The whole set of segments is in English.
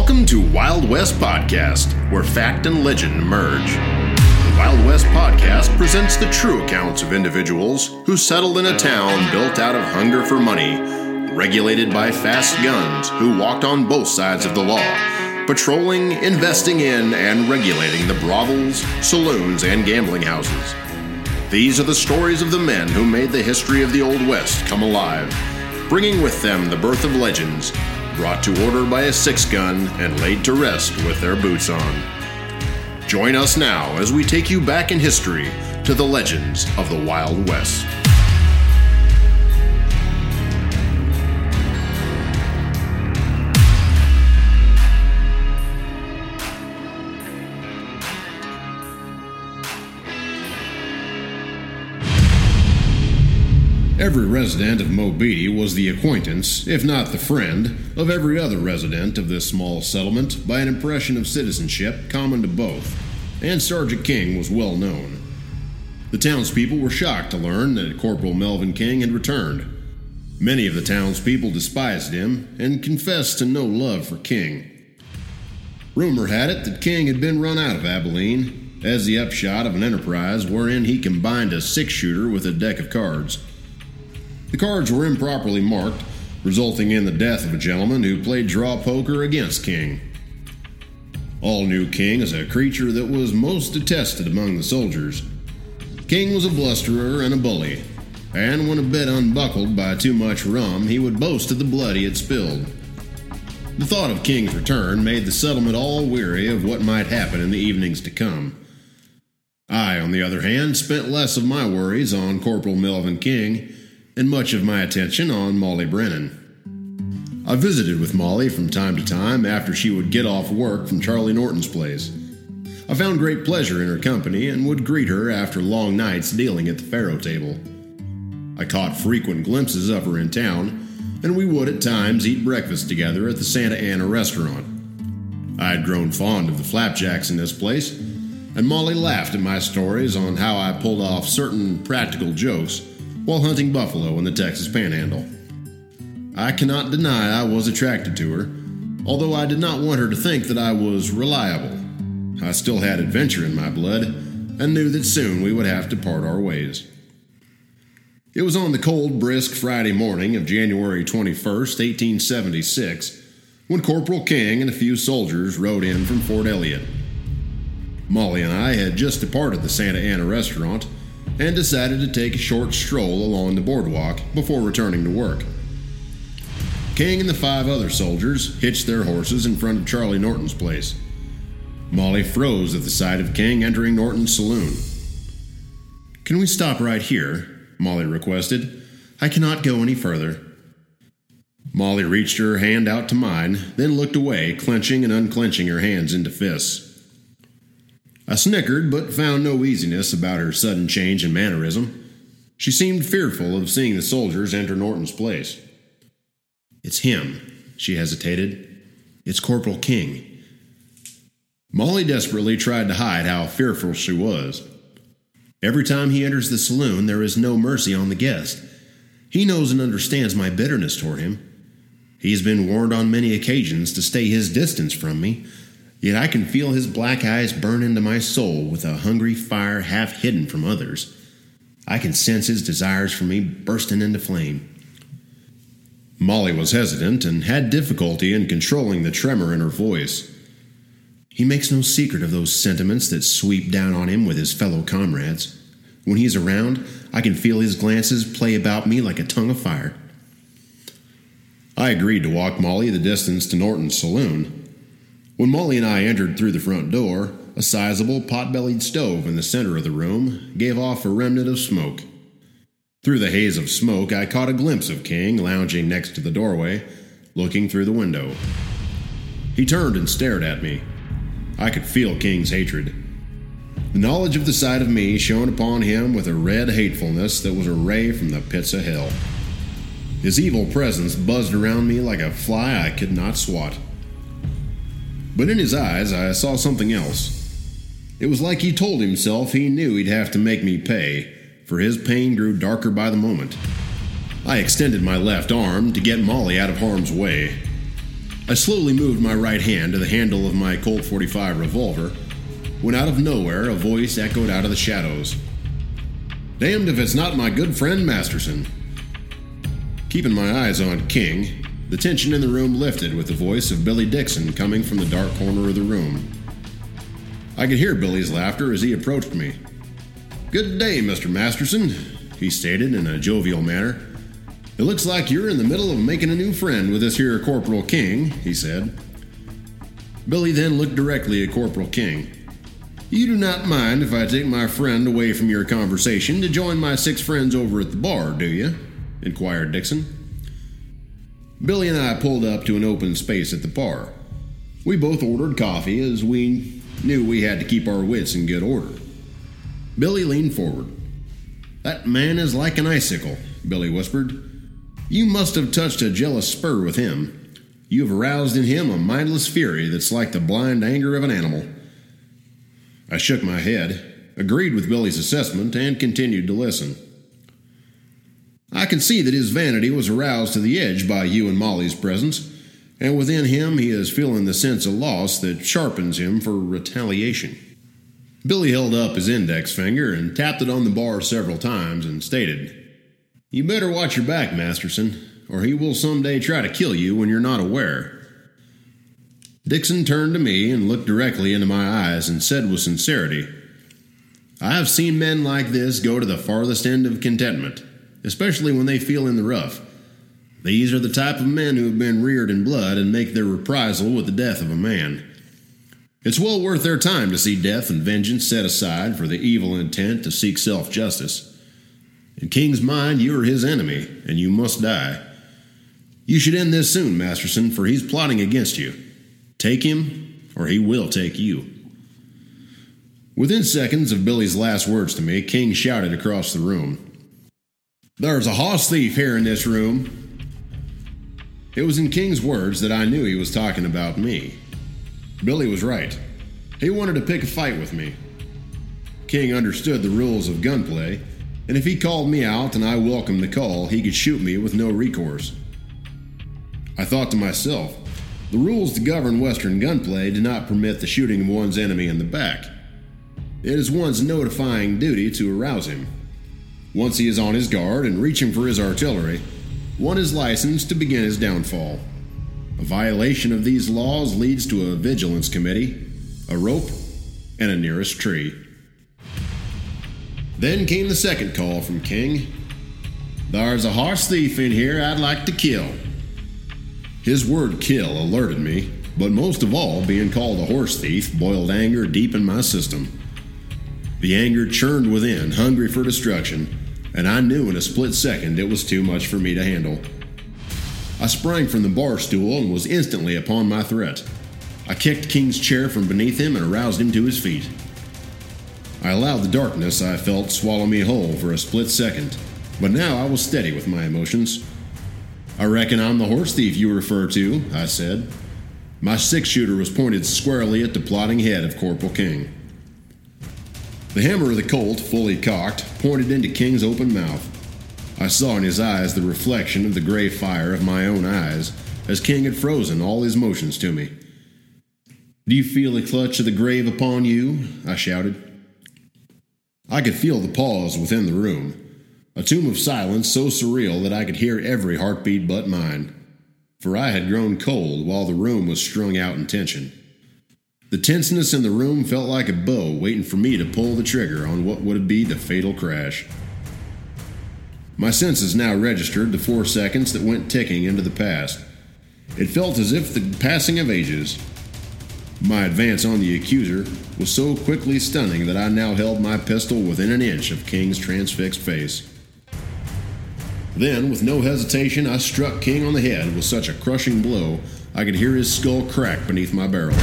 Welcome to Wild West Podcast, where fact and legend merge. The Wild West Podcast presents the true accounts of individuals who settled in a town built out of hunger for money, regulated by fast guns who walked on both sides of the law, patrolling, investing in, and regulating the brothels, saloons, and gambling houses. These are the stories of the men who made the history of the Old West come alive, bringing with them the birth of legends brought to order by a six gun and laid to rest with their boots on. Join us now as we take you back in history to the legends of the Wild West. Every resident of Mobeetie was the acquaintance, if not the friend, of every other resident of this small settlement by an impression of citizenship common to both, and Sergeant King was well known. The townspeople were shocked to learn that Corporal Melvin King had returned. Many of the townspeople despised him and confessed to no love for King. Rumor had it that King had been run out of Abilene as the upshot of an enterprise wherein he combined a six shooter with a deck of cards. The cards were improperly marked, resulting in the death of a gentleman who played draw poker against King. All knew King as a creature that was most detested among the soldiers. King was a blusterer and a bully, and when a bit unbuckled by too much rum, he would boast of the blood he had spilled. The thought of King's return made the settlement all weary of what might happen in the evenings to come. I, on the other hand, spent less of my worries on Corporal Melvin King and much of my attention on Mollie Brennan. I visited with Mollie from time to time after she would get off work from Charlie Norton's place. I found great pleasure in her company and would greet her after long nights dealing at the faro table. I caught frequent glimpses of her in town, and we would at times eat breakfast together at the Santa Ana restaurant. I had grown fond of the flapjacks in this place, and Mollie laughed at my stories on how I pulled off certain practical jokes while hunting buffalo in the Texas Panhandle. I cannot deny I was attracted to her, although I did not want her to think that I was reliable. I still had adventure in my blood and knew that soon we would have to part our ways. It was on the cold, brisk Friday morning of January 21st, 1876, when Corporal King and a few soldiers rode in from Fort Elliott. Mollie and I had just departed the Santa Ana restaurant and decided to take a short stroll along the boardwalk before returning to work. King and the five other soldiers hitched their horses in front of Charlie Norton's place. Mollie froze at the sight of King entering Norton's saloon. Can we stop right here? Mollie requested. I cannot go any further. Mollie reached her hand out to mine, then looked away, clenching and unclenching her hands into fists. I snickered, but found no easiness about her sudden change in mannerism. She seemed fearful of seeing the soldiers enter Norton's place. It's him, she hesitated. It's Corporal King. Mollie desperately tried to hide how fearful she was. Every time he enters the saloon, there is no mercy on the guest. He knows and understands my bitterness toward him. He's been warned on many occasions to stay his distance from me, Yet I can feel his black eyes burn into my soul with a hungry fire half hidden from others. I can sense his desires for me bursting into flame. Mollie was hesitant and had difficulty in controlling the tremor in her voice. He makes no secret of those sentiments that sweep down on him with his fellow comrades. When he is around, I can feel his glances play about me like a tongue of fire. I agreed to walk Mollie the distance to Norton's saloon, when Mollie and I entered through the front door, a sizable pot bellied stove in the center of the room gave off a remnant of smoke. Through the haze of smoke, I caught a glimpse of King lounging next to the doorway, looking through the window. He turned and stared at me. I could feel King's hatred. The knowledge of the sight of me shone upon him with a red hatefulness that was a ray from the pits of hell. His evil presence buzzed around me like a fly I could not swat. But in his eyes, I saw something else. It was like he told himself he knew he'd have to make me pay, for his pain grew darker by the moment. I extended my left arm to get Mollie out of harm's way. I slowly moved my right hand to the handle of my Colt 45 revolver when out of nowhere a voice echoed out of the shadows. Damned if it's not my good friend Masterson. Keeping my eyes on King, the tension in the room lifted with the voice of Billy Dixon coming from the dark corner of the room. I could hear Billy's laughter as he approached me. Good day, Mr. Masterson, he stated in a jovial manner. It looks like you're in the middle of making a new friend with this here Corporal King, he said. Billy then looked directly at Corporal King. You do not mind if I take my friend away from your conversation to join my six friends over at the bar, do you? inquired Dixon. Billy and I pulled up to an open space at the bar. We both ordered coffee as we knew we had to keep our wits in good order. Billy leaned forward. That man is like an icicle, Billy whispered. You must have touched a jealous spur with him. You have aroused in him a mindless fury that's like the blind anger of an animal. I shook my head, agreed with Billy's assessment, and continued to listen. I can see that his vanity was aroused to the edge by you and Mollie's presence, and within him he is feeling the sense of loss that sharpens him for retaliation. Billy held up his index finger and tapped it on the bar several times and stated, you better watch your back, Masterson, or he will someday try to kill you when you're not aware. Dixon turned to me and looked directly into my eyes and said with sincerity, I have seen men like this go to the farthest end of contentment, especially when they feel in the rough. These are the type of men who have been reared in blood and make their reprisal with the death of a man. It's well worth their time to see death and vengeance set aside for the evil intent to seek self justice. In King's mind, you are his enemy, and you must die. You should end this soon, Masterson, for he's plotting against you. Take him, or he will take you. Within seconds of Billy's last words to me, King shouted across the room, There's a hoss thief here in this room. It was in King's words that I knew he was talking about me. Billy was right. He wanted to pick a fight with me. King understood the rules of gunplay and if he called me out and I welcomed the call, he could shoot me with no recourse. I thought to myself, the rules to govern Western gunplay do not permit the shooting of one's enemy in the back. It is one's notifying duty to arouse him. Once he is on his guard and reaching for his artillery, one is licensed to begin his downfall. A violation of these laws leads to a vigilance committee, a rope, and a nearest tree. Then came the second call from King. There's a horse thief in here I'd like to kill. His word kill alerted me, but most of all, being called a horse thief boiled anger deep in my system. The anger churned within, hungry for destruction, and I knew in a split second it was too much for me to handle. I sprang from the bar stool and was instantly upon my threat. I kicked King's chair from beneath him and aroused him to his feet. I allowed the darkness I felt swallow me whole for a split second, but now I was steady with my emotions. I reckon I'm the horse thief you refer to, I said. My six shooter was pointed squarely at the plotting head of Corporal King. The hammer of the Colt, fully cocked, pointed into King's open mouth. I saw in his eyes the reflection of the gray fire of my own eyes, as King had frozen all his motions to me. Do you feel the clutch of the grave upon you? I shouted. I could feel the pause within the room, a tomb of silence so surreal that I could hear every heartbeat but mine. For I had grown cold while the room was strung out in tension. The tenseness in the room felt like a bow waiting for me to pull the trigger on what would be the fatal crash. My senses now registered the four seconds that went ticking into the past. It felt as if the passing of ages, my advance on the accuser was so quickly stunning that I now held my pistol within an inch of King's transfixed face. Then, with no hesitation, I struck King on the head with such a crushing blow I could hear his skull crack beneath my barrel.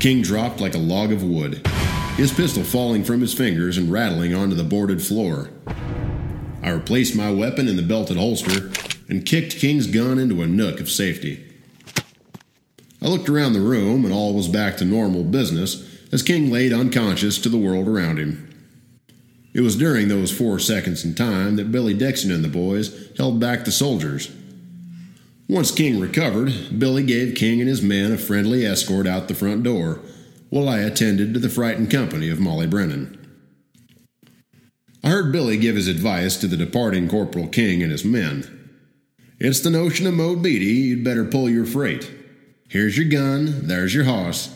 King dropped like a log of wood, his pistol falling from his fingers and rattling onto the boarded floor. I replaced my weapon in the belted holster and kicked King's gun into a nook of safety. I looked around the room, and all was back to normal business as King laid unconscious to the world around him. It was during those four seconds in time that Billy Dixon and the boys held back the soldiers. Once King recovered, Billy gave King and his men a friendly escort out the front door, while I attended to the frightened company of Mollie Brennan. I heard Billy give his advice to the departing Corporal King and his men. It's the notion of Mobeetie, you'd better pull your freight. Here's your gun, there's your hoss,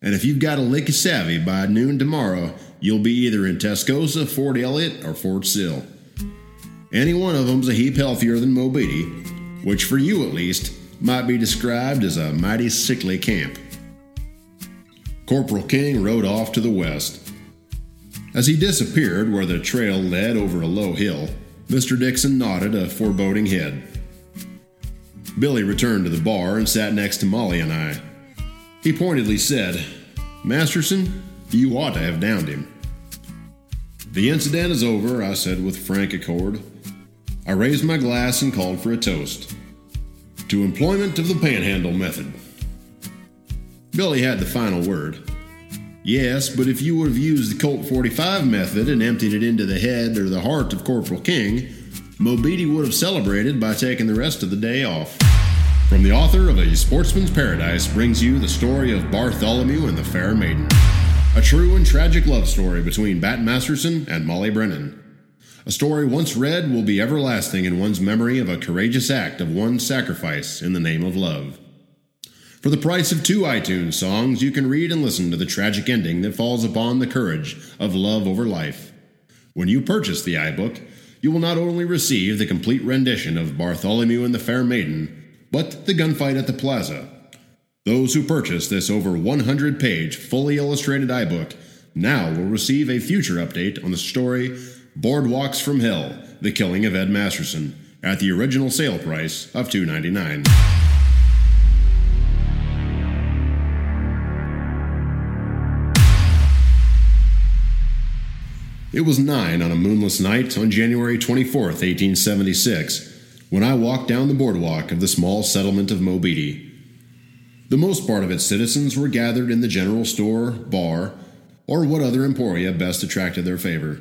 and if you've got a lick of savvy by noon tomorrow, you'll be either in Tascosa, Fort Elliott, or Fort Sill. Any one of them's a heap healthier than Mobeetie, which for you at least might be described as a mighty sickly camp. Corporal King rode off to the west. As he disappeared where the trail led over a low hill, Mr. Dixon nodded a foreboding head. Billy returned to the bar and sat next to Mollie and I. He pointedly said, Masterson, you ought to have downed him. The incident is over, I said with frank accord. I raised my glass and called for a toast. To employment of the panhandle method. Billy had the final word. Yes, but if you would have used the Colt 45 method and emptied it into the head or the heart of Corporal King, Mobeetie would have celebrated by taking the rest of the day off. From the author of A Sportsman's Paradise brings you the story of Bartholomew and the Fair Maiden. A true and tragic love story between Bat Masterson and Mollie Brennan. A story once read will be everlasting in one's memory of a courageous act of one's sacrifice in the name of love. For the price of two iTunes songs, you can read and listen to the tragic ending that falls upon the courage of love over life. When you purchase the iBook, you will not only receive the complete rendition of Bartholomew and the Fair Maiden, but the gunfight at the plaza. Those who purchase this over 100 page, fully illustrated iBook now will receive a future update on the story Boardwalks from Hell The Killing of Ed Masterson at the original sale price of $2.99. It was nine on a moonless night on January 24th, 1876 when I walked down the boardwalk of the small settlement of Mobeetie. The most part of its citizens were gathered in the general store, bar, or what other emporia best attracted their favor.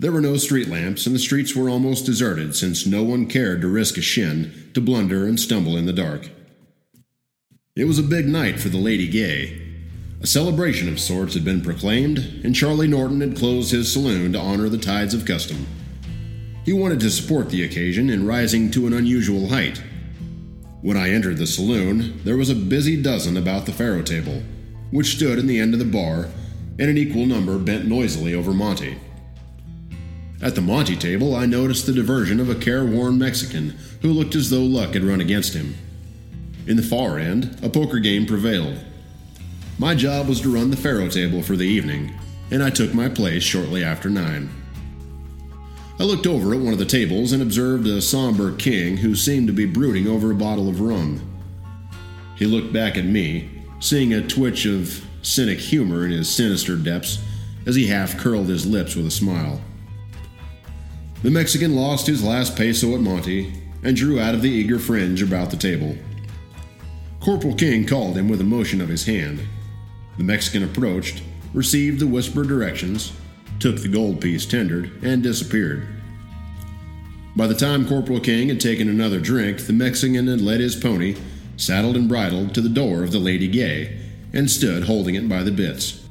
There were no street lamps, and the streets were almost deserted since no one cared to risk a shin to blunder and stumble in the dark. It was a big night for the Lady Gay. A celebration of sorts had been proclaimed, and Charlie Norton had closed his saloon to honor the tides of custom. He wanted to support the occasion in rising to an unusual height. When I entered the saloon, there was a busy dozen about the faro table, which stood in the end of the bar, and an equal number bent noisily over Monte. At the Monte table, I noticed the diversion of a careworn Mexican who looked as though luck had run against him. In the far end, a poker game prevailed. My job was to run the faro table for the evening, and I took my place shortly after nine. I looked over at one of the tables and observed a somber king who seemed to be brooding over a bottle of rum. He looked back at me, seeing a twitch of cynic humor in his sinister depths as he half curled his lips with a smile. The Mexican lost his last peso at Monte and drew out of the eager fringe about the table. Corporal King called him with a motion of his hand. The Mexican approached, received the whispered directions, took the gold piece tendered, and disappeared. By the time Corporal King had taken another drink, the Mexican had led his pony, saddled and bridled, to the door of the Lady Gay, and stood holding it by the bits.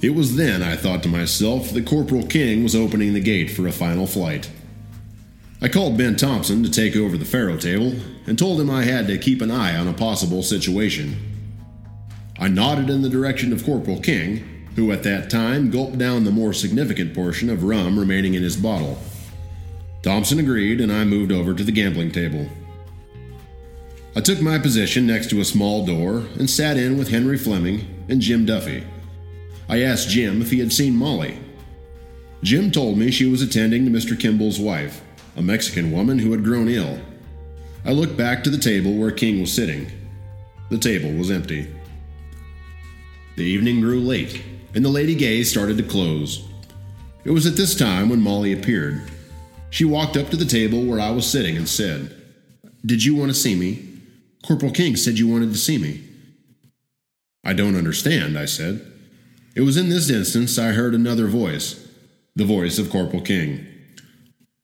It was then, I thought to myself, that Corporal King was opening the gate for a final flight. I called Ben Thompson to take over the faro table and told him I had to keep an eye on a possible situation. I nodded in the direction of Corporal King, who at that time gulped down the more significant portion of rum remaining in his bottle. Thompson agreed, and I moved over to the gambling table. I took my position next to a small door and sat in with Henry Fleming and Jim Duffy. I asked Jim if he had seen Mollie. Jim told me she was attending to Mr. Kimball's wife, a Mexican woman who had grown ill. I looked back to the table where King was sitting. The table was empty. The evening grew late, and the Lady Gay started to close. It was at this time when Mollie appeared. She walked up to the table where I was sitting and said, Did you want to see me? Corporal King said you wanted to see me. I don't understand, I said. It was in this instance I heard another voice, the voice of Corporal King.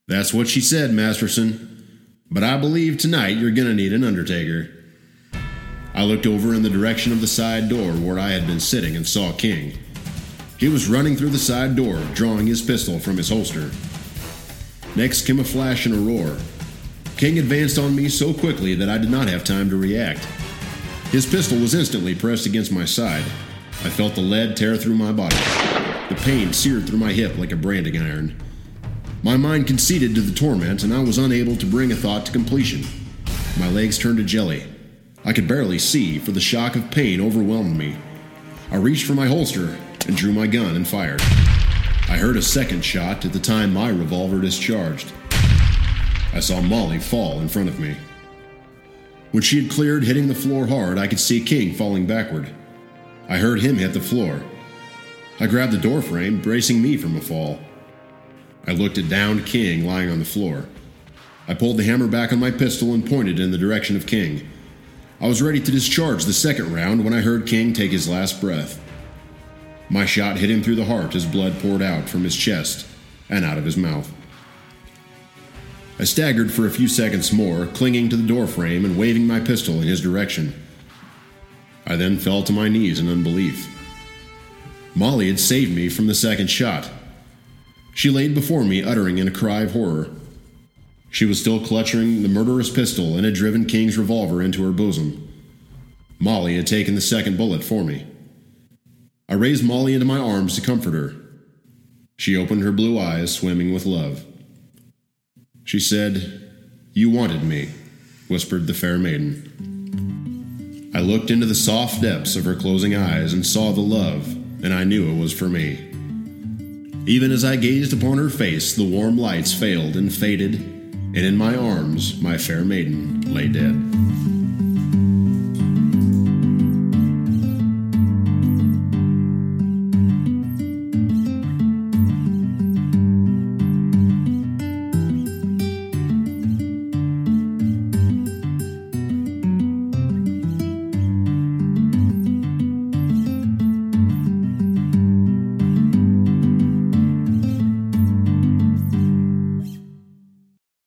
That's what she said, Masterson. But I believe tonight you're gonna need an undertaker. I looked over in the direction of the side door where I had been sitting and saw King. He was running through the side door, drawing his pistol from his holster. Next came a flash and a roar. King advanced on me so quickly that I did not have time to react. His pistol was instantly pressed against my side. I felt the lead tear through my body. The pain seared through my hip like a branding iron. My mind conceded to the torment, and I was unable to bring a thought to completion. My legs turned to jelly. I could barely see, for the shock of pain overwhelmed me. I reached for my holster and drew my gun and fired. I heard a second shot at the time my revolver discharged. I saw Mollie fall in front of me. When she had cleared, hitting the floor hard, I could see King falling backward. I heard him hit the floor. I grabbed the doorframe, bracing me from a fall. I looked at downed King lying on the floor. I pulled the hammer back on my pistol and pointed in the direction of King. I was ready to discharge the second round when I heard King take his last breath. My shot hit him through the heart as blood poured out from his chest and out of his mouth. I staggered for a few seconds more, clinging to the doorframe and waving my pistol in his direction. I then fell to my knees in unbelief. Mollie had saved me from the second shot. She laid before me, uttering in a cry of horror. She was still clutching the murderous pistol and had driven King's revolver into her bosom. Mollie had taken the second bullet for me. I raised Mollie into my arms to comfort her. She opened her blue eyes, swimming with love. She said, You wanted me, whispered the fair maiden. I looked into the soft depths of her closing eyes and saw the love, and I knew it was for me. Even as I gazed upon her face, the warm lights failed and faded, and in my arms my fair maiden lay dead.